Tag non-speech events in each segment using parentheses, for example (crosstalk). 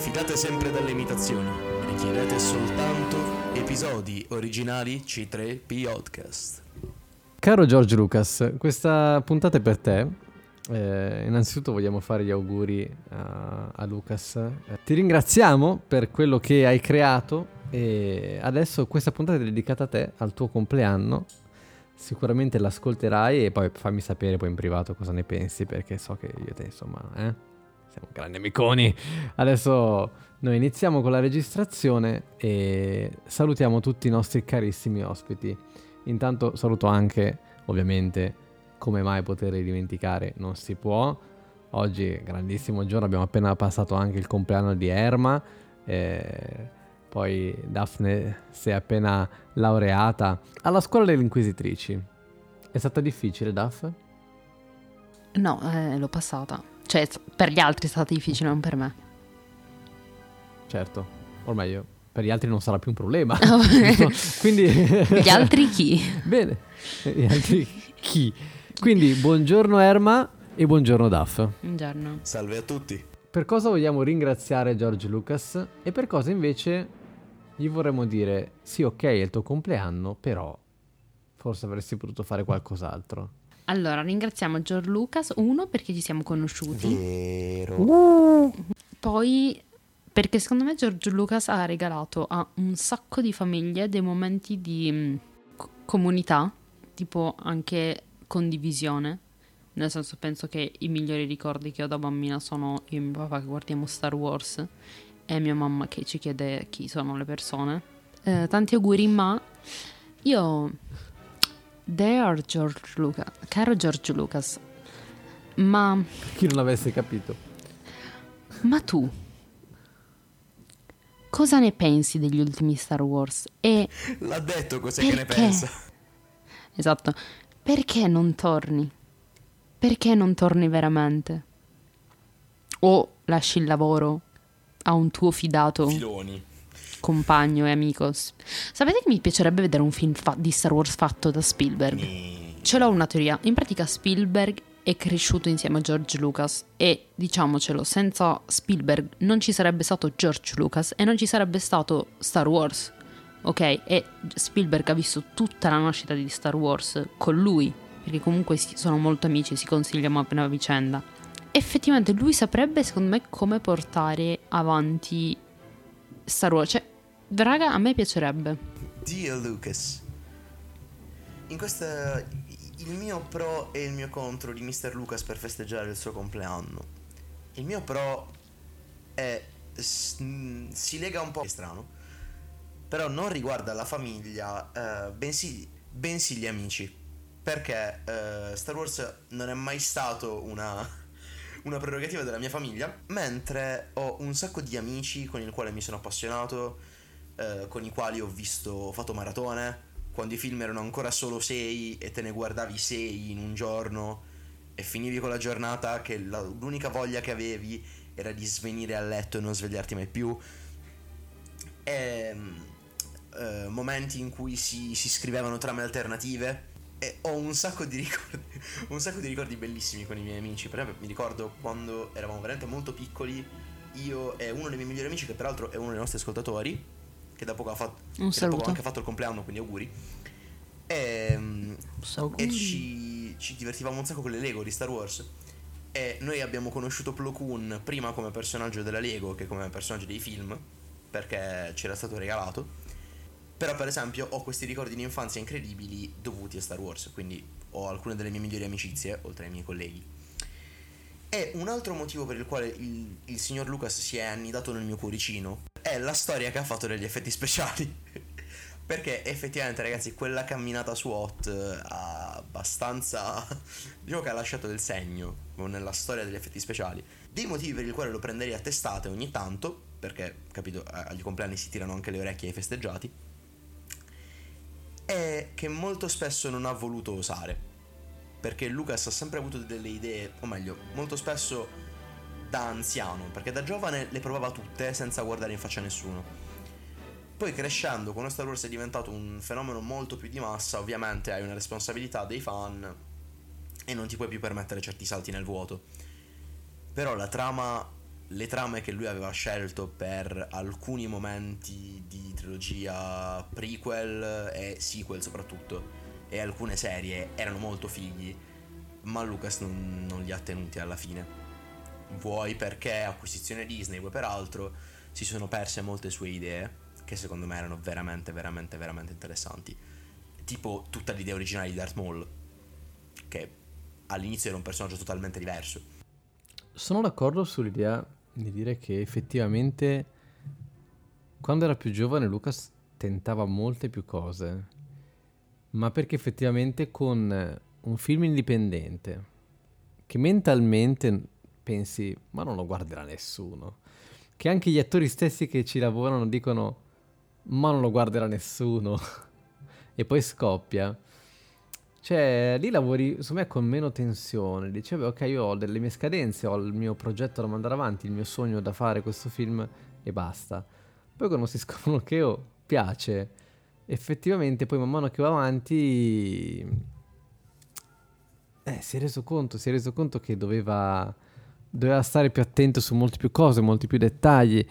Diffidate sempre dalle imitazioni. Richiedete soltanto episodi originali C3P Podcast. Caro George Lucas, questa puntata è per te. Eh, innanzitutto vogliamo fare gli auguri a, a Lucas. Eh, ti ringraziamo per quello che hai creato e adesso questa puntata è dedicata a te, al tuo compleanno. Sicuramente l'ascolterai e poi fammi sapere poi in privato cosa ne pensi perché so che io te insomma, eh? Siamo grandi amiconi. Adesso noi iniziamo con la registrazione e salutiamo tutti i nostri carissimi ospiti. Intanto saluto anche, ovviamente, come mai poterli dimenticare, non si può. Oggi grandissimo giorno, abbiamo appena passato anche il compleanno di Erma. Eh, poi Daphne si è appena laureata alla scuola delle inquisitrici. È stata difficile, Daff? No, eh, l'ho passata. Cioè, per gli altri è stata difficile, non per me. Certo, ormai io. Per gli altri non sarà più un problema. (laughs) (laughs) Quindi... Gli altri chi? (laughs) Bene, gli altri chi? Quindi buongiorno Erma e buongiorno Daff. Buongiorno. Salve a tutti. Per cosa vogliamo ringraziare George Lucas e per cosa invece gli vorremmo dire sì ok è il tuo compleanno, però forse avresti potuto fare qualcos'altro. Allora, ringraziamo George Lucas, uno perché ci siamo conosciuti, Vero. poi perché secondo me George Lucas ha regalato a un sacco di famiglie dei momenti di mh, co- comunità, tipo anche condivisione. Nel senso, penso che i migliori ricordi che ho da bambina sono io e mio papà che guardiamo Star Wars e mia mamma che ci chiede chi sono le persone. Eh, tanti auguri, ma io. Dear George Lucas, caro George Lucas, ma, Chi non avesse capito. ma tu cosa ne pensi degli ultimi Star Wars? E L'ha detto cos'è che ne Perché? pensa. esatto, perché non torni? Perché non torni veramente? O lasci il lavoro a un tuo fidato Filoni. Compagno e amico? Sapete che mi piacerebbe vedere un film fa- di Star Wars fatto da Spielberg? Ni- Ce l'ho una teoria. In pratica Spielberg è cresciuto insieme a George Lucas e diciamocelo, senza Spielberg non ci sarebbe stato George Lucas e non ci sarebbe stato Star Wars. Ok? E Spielberg ha visto tutta la nascita di Star Wars con lui, perché comunque sono molto amici, si consigliano appena a vicenda. Effettivamente lui saprebbe, secondo me, come portare avanti Star Wars. Cioè, raga, a me piacerebbe. Dio Lucas. In questa il mio pro e il mio contro di Mr. Lucas per festeggiare il suo compleanno. Il mio pro è si lega un po' è strano, però non riguarda la famiglia, eh, bensì, bensì gli amici. Perché eh, Star Wars non è mai stato una, una prerogativa della mia famiglia, mentre ho un sacco di amici con i quali mi sono appassionato, eh, con i quali ho visto, ho fatto maratone, quando i film erano ancora solo 6 e te ne guardavi 6 in un giorno e finivi con la giornata che la- l'unica voglia che avevi era di svenire a letto e non svegliarti mai più. E, eh, momenti in cui si, si scrivevano trame alternative. E ho un sacco di (laughs) ricordi, un sacco di ricordi bellissimi con i miei amici. Per esempio, mi ricordo quando eravamo veramente molto piccoli, io e uno dei miei migliori amici, che peraltro è uno dei nostri ascoltatori, che da poco ha fatto, poco anche fatto il compleanno, quindi auguri. E, e ci, ci divertivamo un sacco con le Lego di Star Wars. E noi abbiamo conosciuto Plo Koon prima come personaggio della Lego che come personaggio dei film, perché ci era stato regalato. Però, per esempio, ho questi ricordi di infanzia incredibili dovuti a Star Wars, quindi ho alcune delle mie migliori amicizie, oltre ai miei colleghi. E un altro motivo per il quale il, il signor Lucas si è annidato nel mio cuoricino è la storia che ha fatto degli effetti speciali. (laughs) Perché effettivamente, ragazzi, quella camminata su Hot eh, ha abbastanza. (laughs) diciamo che ha lasciato del segno nella storia degli effetti speciali. Dei motivi per il quale lo prenderei a testate ogni tanto, perché, capito, agli compleanni si tirano anche le orecchie ai festeggiati, è che molto spesso non ha voluto osare. Perché Lucas ha sempre avuto delle idee, o meglio, molto spesso da anziano, perché da giovane le provava tutte senza guardare in faccia a nessuno. Poi crescendo, quando Star Wars è diventato un fenomeno molto più di massa, ovviamente hai una responsabilità dei fan e non ti puoi più permettere certi salti nel vuoto. Però la trama le trame che lui aveva scelto per alcuni momenti di trilogia prequel e sequel soprattutto e alcune serie erano molto fighi, ma Lucas non, non li ha tenuti alla fine. Vuoi perché acquisizione Disney, vuoi per altro, si sono perse molte sue idee che secondo me erano veramente, veramente, veramente interessanti. Tipo tutta l'idea originale di Darth Maul, che all'inizio era un personaggio totalmente diverso. Sono d'accordo sull'idea di dire che effettivamente quando era più giovane Lucas tentava molte più cose, ma perché effettivamente con un film indipendente che mentalmente pensi ma non lo guarderà nessuno, che anche gli attori stessi che ci lavorano dicono ma non lo guarderà nessuno (laughs) e poi scoppia. Cioè, lì lavori, secondo me, con meno tensione. Dicevo, ok, io ho delle mie scadenze, ho il mio progetto da mandare avanti, il mio sogno da fare questo film e basta. Poi quando si (laughs) scoprono che oh, piace, effettivamente poi man mano che va avanti... Eh, si è reso conto, si è reso conto che doveva, doveva stare più attento su molte più cose, molti più dettagli.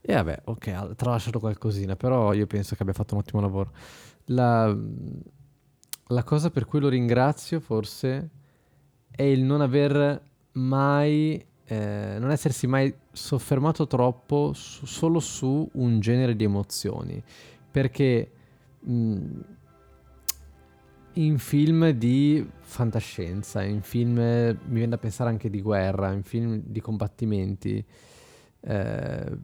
E vabbè, ok, ha tralasciato qualcosina, però io penso che abbia fatto un ottimo lavoro. La la cosa per cui lo ringrazio forse è il non aver mai, eh, non essersi mai soffermato troppo su, solo su un genere di emozioni. Perché in film di fantascienza, in film, mi viene da pensare anche di guerra, in film di combattimenti, eh,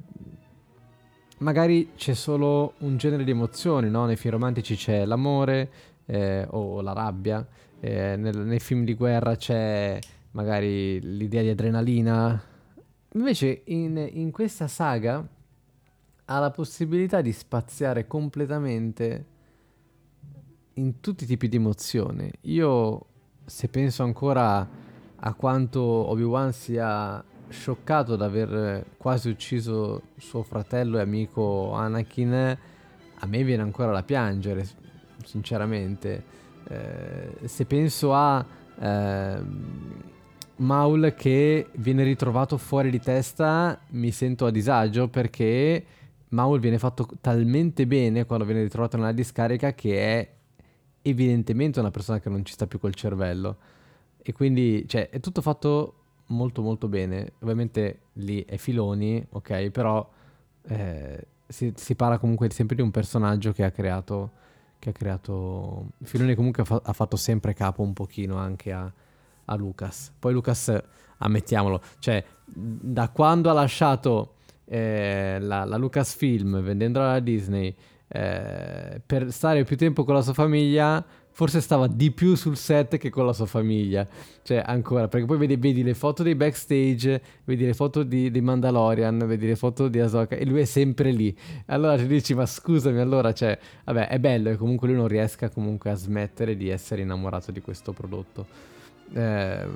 magari c'è solo un genere di emozioni, no? Nei film romantici c'è l'amore, eh, o la rabbia. Eh, nel, nei film di guerra c'è magari l'idea di adrenalina. Invece in, in questa saga ha la possibilità di spaziare completamente in tutti i tipi di emozioni. Io, se penso ancora a quanto Obi-Wan sia scioccato ad aver quasi ucciso suo fratello e amico Anakin, a me viene ancora da piangere sinceramente. Eh, se penso a eh, Maul che viene ritrovato fuori di testa, mi sento a disagio perché Maul viene fatto talmente bene quando viene ritrovato nella discarica che è evidentemente una persona che non ci sta più col cervello. E quindi, cioè, è tutto fatto molto molto bene. Ovviamente lì è filoni, ok, però eh, si, si, parla comunque sempre di un personaggio che ha creato che ha creato... Filoni comunque ha, fa- ha, fatto sempre capo un pochino anche a, a Lucas. Poi Lucas, ammettiamolo, cioè da quando ha lasciato eh, la, la Lucasfilm vendendola alla Disney eh, per stare più tempo con la sua famiglia forse stava di più sul set che con la sua famiglia. Cioè, ancora, perché poi vedi, vedi le foto dei backstage, vedi le foto di, di, Mandalorian, vedi le foto di Ahsoka e lui è sempre lì. Allora ti dici, ma scusami, allora, cioè, vabbè, è bello che comunque lui non riesca comunque a smettere di essere innamorato di questo prodotto. Eh,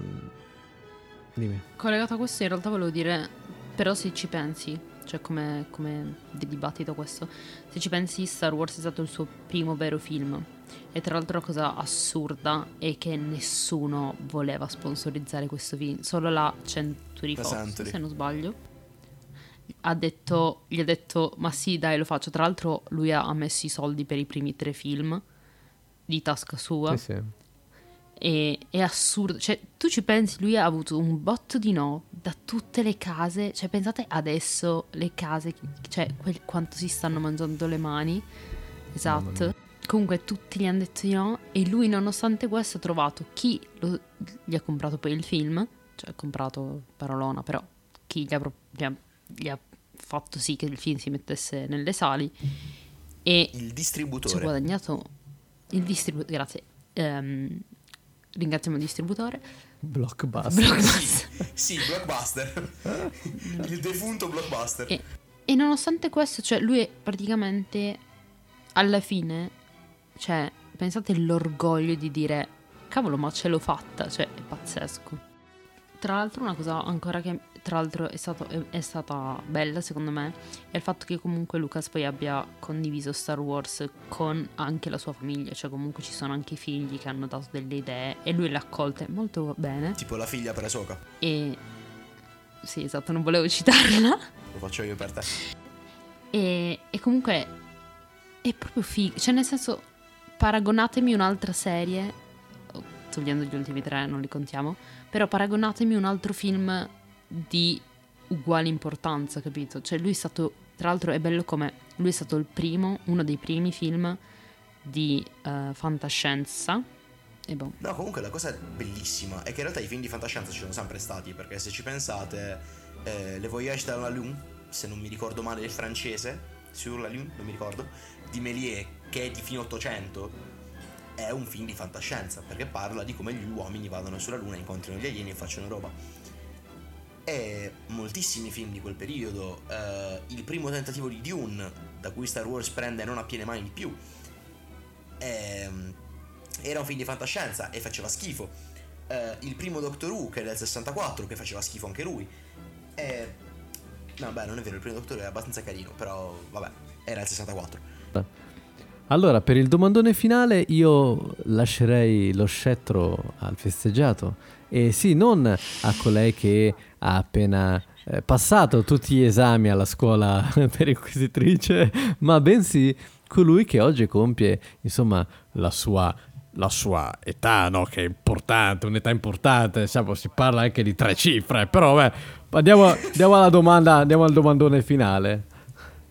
dimmi. Collegato a questo, in realtà volevo dire, però se ci pensi, cioè come, come dibattito questo, se ci pensi Star Wars è stato il suo primo vero film e tra l'altro la cosa assurda è che nessuno voleva sponsorizzare questo film, solo la Century Fox, Century. se non sbaglio. Ha detto, gli ha detto, ma sì dai lo faccio. Tra l'altro lui ha messo i soldi per i primi tre film di tasca sua. Sì, sì. E, è assurdo, cioè tu ci pensi, lui ha avuto un botto di no da tutte le case, cioè pensate adesso le case, cioè quel, quanto si stanno mangiando le mani, esatto. Comunque tutti gli hanno detto di no e lui nonostante questo ha trovato chi lo, gli ha comprato poi il film, cioè ha comprato parolona, però chi gli ha, gli, ha, gli ha, fatto sì che il film si mettesse nelle sali. E il distributore ci ha guadagnato il distributore, grazie. Um, ringraziamo il distributore. Blockbuster. blockbuster. (laughs) sì, Blockbuster. (laughs) il defunto Blockbuster. E, e nonostante questo, cioè lui è praticamente alla fine cioè, pensate l'orgoglio di dire, cavolo, ma ce l'ho fatta, cioè, è pazzesco. Tra l'altro una cosa ancora che tra l'altro è, stato, è, è, stata bella secondo me è il fatto che comunque Lucas poi abbia condiviso Star Wars con anche la sua famiglia, cioè comunque ci sono anche i figli che hanno dato delle idee e lui le ha accolte molto bene. Tipo la figlia per Ahsoka. E sì, esatto, non volevo citarla. Lo faccio io per te. E, e comunque è proprio figo. Cioè, nel senso, paragonatemi un'altra serie, togliendo gli ultimi tre, non li contiamo, però paragonatemi un altro film di uguale importanza, capito? Cioè, lui è stato, tra l'altro è bello come, lui è stato il primo, uno dei primi film di uh, fantascienza. E boh. No, comunque la cosa bellissima è che in realtà i film di fantascienza ci sono sempre stati, perché se ci pensate, eh, Le Voyage dans la Lune, se non mi ricordo male il francese, sur la Lune, non mi ricordo, di Méliès, che è di fine 800, è un film di fantascienza, perché parla di come gli uomini vadano sulla Luna, incontrino gli alieni e facciano roba. E moltissimi film di quel periodo, eh, il primo tentativo di Dune, da cui Star Wars prende non appena mai di più, eh, era un film di fantascienza e faceva schifo. Eh, il primo Doctor Who, che è del 64, che faceva schifo anche lui. E... No, beh, non è vero, il primo Doctor Who è abbastanza carino, però vabbè, era il 64. Allora, per il domandone finale io lascerei lo scettro al festeggiato. E sì, non a colei che ha appena eh, passato tutti gli esami alla scuola (laughs) per inquisitrice, ma bensì colui che oggi compie, insomma, la sua la sua età, no? Che è importante, un'età importante, diciamo, si parla anche di tre cifre, però beh, andiamo, (laughs) andiamo alla domanda, andiamo al domandone finale.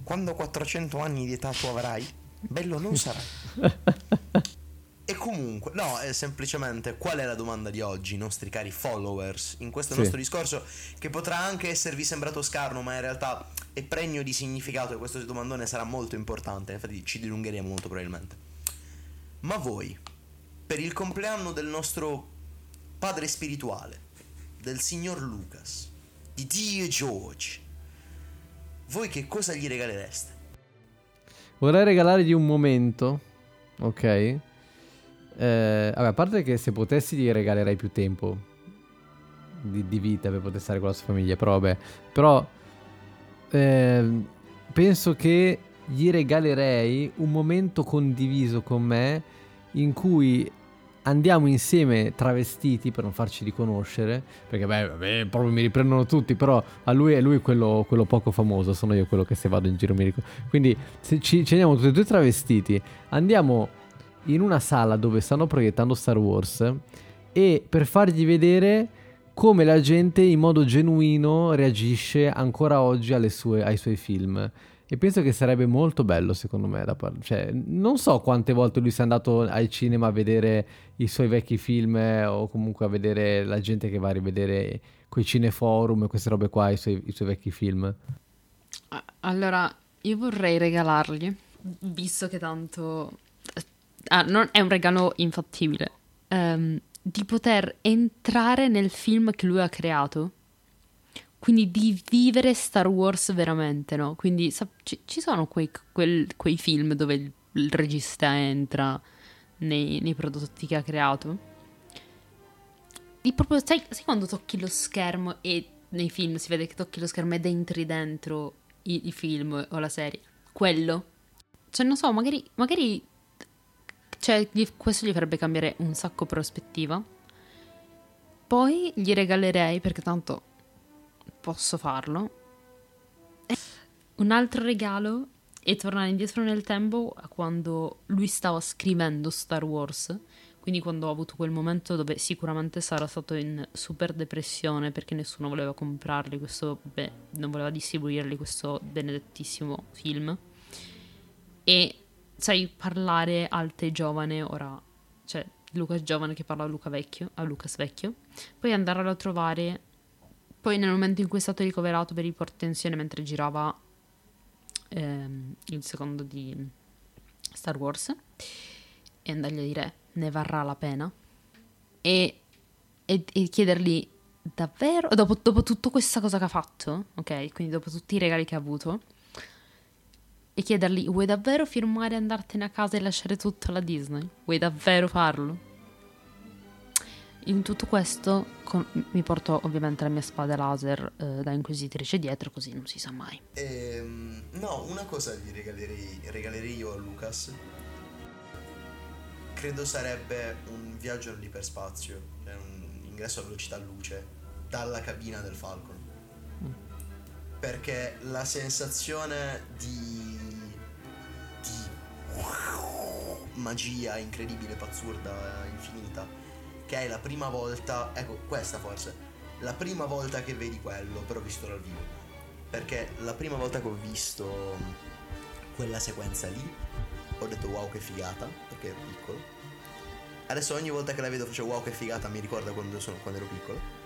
Quando 400 anni di età tu avrai, bello non sarà. (laughs) e comunque, no, è semplicemente qual è la domanda di oggi, nostri cari followers, in questo sì. nostro discorso che potrà anche esservi sembrato scarno, ma in realtà è pregno di significato e questo domandone sarà molto importante, infatti ci dilungheremo molto probabilmente. Ma voi, per il compleanno del nostro padre spirituale, del signor Lucas, di Dio George, voi che cosa gli regalereste? Vorrei regalargli un momento, ok? Eh, vabbè, a parte che se potessi gli regalerei più tempo di, di vita per poter stare con la sua famiglia, però vabbè. Però eh, penso che gli regalerei un momento condiviso con me in cui andiamo insieme travestiti per non farci riconoscere, perché beh, beh proprio mi riprendono tutti, però a lui è lui quello, quello, poco famoso, sono io quello che se vado in giro mi ricordo. Quindi ci, ci andiamo tutti e due travestiti, andiamo in una sala dove stanno proiettando Star Wars e per fargli vedere come la gente in modo genuino reagisce ancora oggi sue, ai suoi film. E penso che sarebbe molto bello, secondo me. Da par- cioè, non so quante volte lui sia andato al cinema a vedere i suoi vecchi film eh, o comunque a vedere la gente che va a rivedere quei cineforum e queste robe qua, i suoi, i suoi vecchi film. Allora, io vorrei regalargli, visto che tanto... Ah, non è un regalo infattibile, um, di poter entrare nel film che lui ha creato quindi di vivere Star Wars veramente, no? Quindi sa- ci, ci, sono quei, quel, quei, film dove il, il regista entra nei, nei, prodotti che ha creato. Proprio, sai, sai, quando tocchi lo schermo e nei film si vede che tocchi lo schermo ed entri dentro i, i film o la serie? Quello. Cioè, non so, magari, magari cioè, gli, questo gli farebbe cambiare un sacco prospettiva. Poi gli regalerei, perché tanto posso farlo. Un altro regalo è tornare indietro nel tempo a quando lui stava scrivendo Star Wars, quindi quando ho avuto quel momento dove sicuramente sarà stato in super depressione perché nessuno voleva comprarli questo, beh, non voleva distribuirli questo benedettissimo film. E sai, parlare al te giovane ora, cioè Lucas giovane che parla a Luca vecchio, a Lucas vecchio, poi andarlo a trovare poi nel momento in cui è stato ricoverato per ipertensione mentre girava ehm, il secondo di Star Wars e andargli a dire ne varrà la pena e, e, e chiedergli davvero, dopo, dopo tutta questa cosa che ha fatto, ok, quindi dopo tutti i regali che ha avuto, e chiedergli vuoi davvero firmare e andartene a casa e lasciare tutto alla Disney? Vuoi davvero farlo? In tutto questo con, mi porto ovviamente la mia spada laser eh, da inquisitrice dietro, così non si sa mai. Ehm, no, una cosa gli regalerei, regalerei io a Lucas. Credo sarebbe un viaggio nell'iperspazio, cioè un ingresso a velocità luce dalla cabina del Falcon. perché la sensazione di, di magia incredibile, pazzurda, infinita, che è la prima volta, ecco questa forse, la prima volta che vedi quello, però visto dal vivo, perché la prima volta che ho visto quella sequenza lì, ho detto wow che figata, perché ero piccolo. Adesso ogni volta che la vedo faccio wow che figata, mi ricorda quando, sono, quando ero piccolo.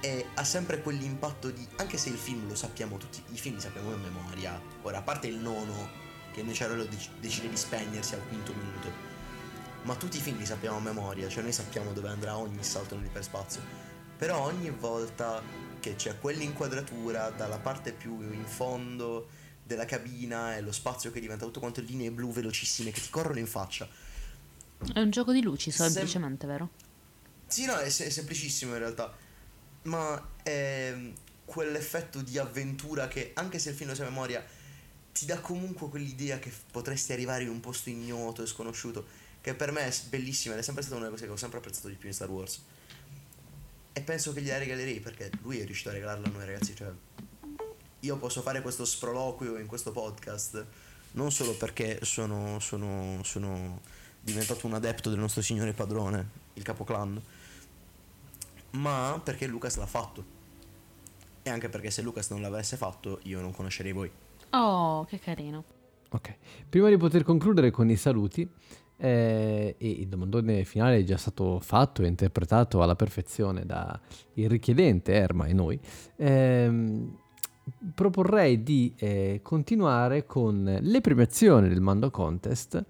E ha sempre quell'impatto di anche se il film lo sappiamo tutti i film li sappiamo in memoria. Ora a parte il nono che invece Aurelio dec- decide di spegnersi al quinto minuto ma tutti i film li sappiamo a memoria cioè noi sappiamo dove andrà ogni salto nell'iperspazio. Però ogni volta che c'è quell'inquadratura dalla parte più in fondo della cabina e lo spazio che diventa tutto quanto linee blu velocissime che ti corrono in faccia. È un gioco di luci, Sem- semplicemente, vero? sì no è, se- è semplicissimo in realtà. Ma è quell'effetto di avventura che anche se il film lo sa a memoria ti dà comunque quell'idea che potresti arrivare in un posto ignoto e sconosciuto che per me è bellissima ed è sempre stata una delle cose che ho sempre apprezzato di più in Star Wars e penso che gliela regalerei perché lui è riuscito a regalarla a noi ragazzi cioè io posso fare questo sproloquio in questo podcast non solo perché sono, sono, sono diventato un adepto del nostro signore padrone il capoclan ma perché Lucas l'ha fatto. E anche perché se Lucas non l'avesse fatto, io non conoscerei voi. Oh, che carino. Ok, prima di poter concludere con i saluti, eh, e il domandone finale è già stato fatto e interpretato alla perfezione da il richiedente Erma e noi, ehm, proporrei di eh, continuare con le premiazioni del Mando Contest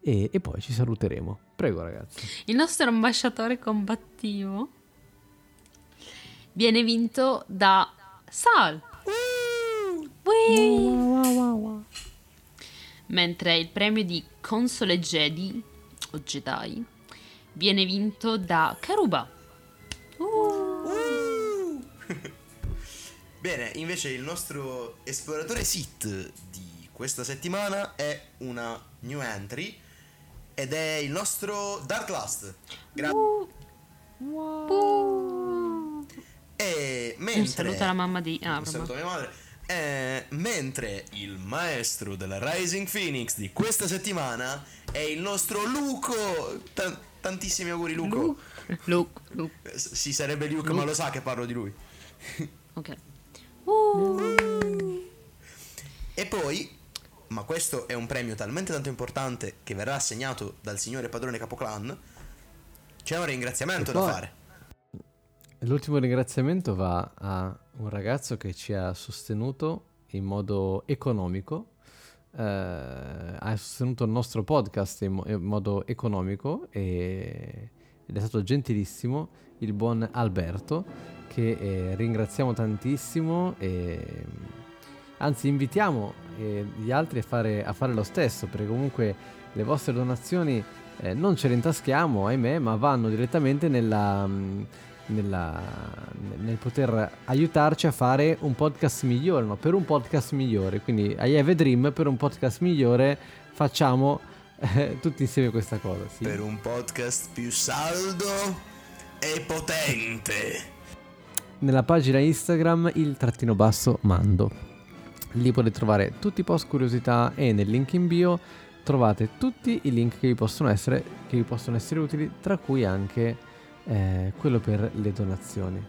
e, e poi ci saluteremo. Prego ragazzi. Il nostro ambasciatore combattivo viene vinto da Sal. Whee! Mentre il premio di console Jedi o Jedi viene vinto da Karuba. Uh! (laughs) Bene, invece il nostro esploratore Sith di questa settimana è una new entry ed è il nostro Dark Last. Grazie. E mentre Un saluto alla mamma di Un Abram. saluto a mia madre. Eh, mentre il maestro della Rising Phoenix di questa settimana è il nostro Luco. Ta- tantissimi auguri, Luco. Luke, Luke. Eh, s- Sì, sarebbe Luke, ma lo sa che parlo di lui. Ok. (laughs) E poi, ma questo è un premio talmente tanto importante che verrà assegnato dal signore padrone Capoclan. C'è un ringraziamento E da poi- fare. L'ultimo ringraziamento va a un ragazzo che ci ha sostenuto in modo economico, eh, ha sostenuto il nostro podcast in, mo- in modo economico e, ed è stato gentilissimo il buon Alberto che eh, ringraziamo tantissimo e anzi invitiamo eh, gli altri a fare, a fare lo stesso perché comunque le vostre donazioni eh, non ce le intaschiamo ahimè ma vanno direttamente nella... mh, nella- nel poter aiutarci a fare un podcast migliore, no? per un podcast migliore. Quindi I have a dream, per un podcast migliore facciamo eh, tutti insieme questa cosa. Sì? Per un podcast più saldo e potente. Nella pagina Instagram il trattino basso mando. Lì potete trovare tutti i post curiosità e nel link in bio trovate tutti i link che vi possono essere, che vi possono essere utili, tra cui anche eh, quello per le donazioni.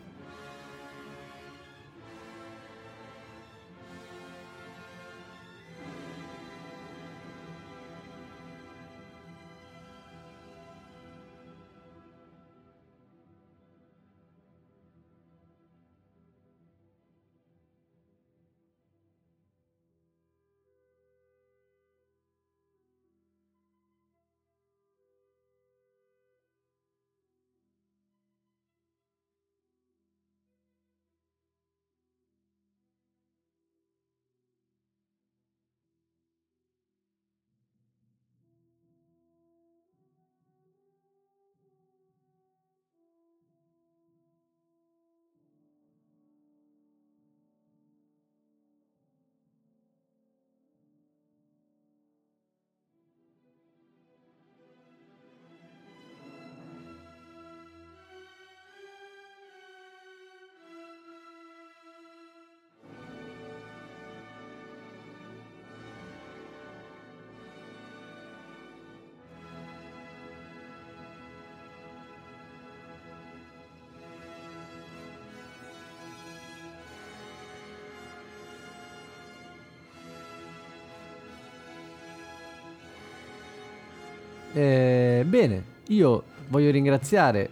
Eh, bene, io voglio ringraziare,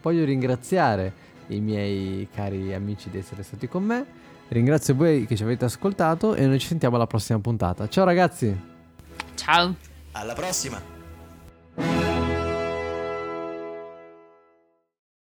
voglio ringraziare i miei cari amici di essere stati con me. Ringrazio voi che ci avete ascoltato e noi ci sentiamo alla prossima puntata. Ciao ragazzi! Ciao. Alla prossima!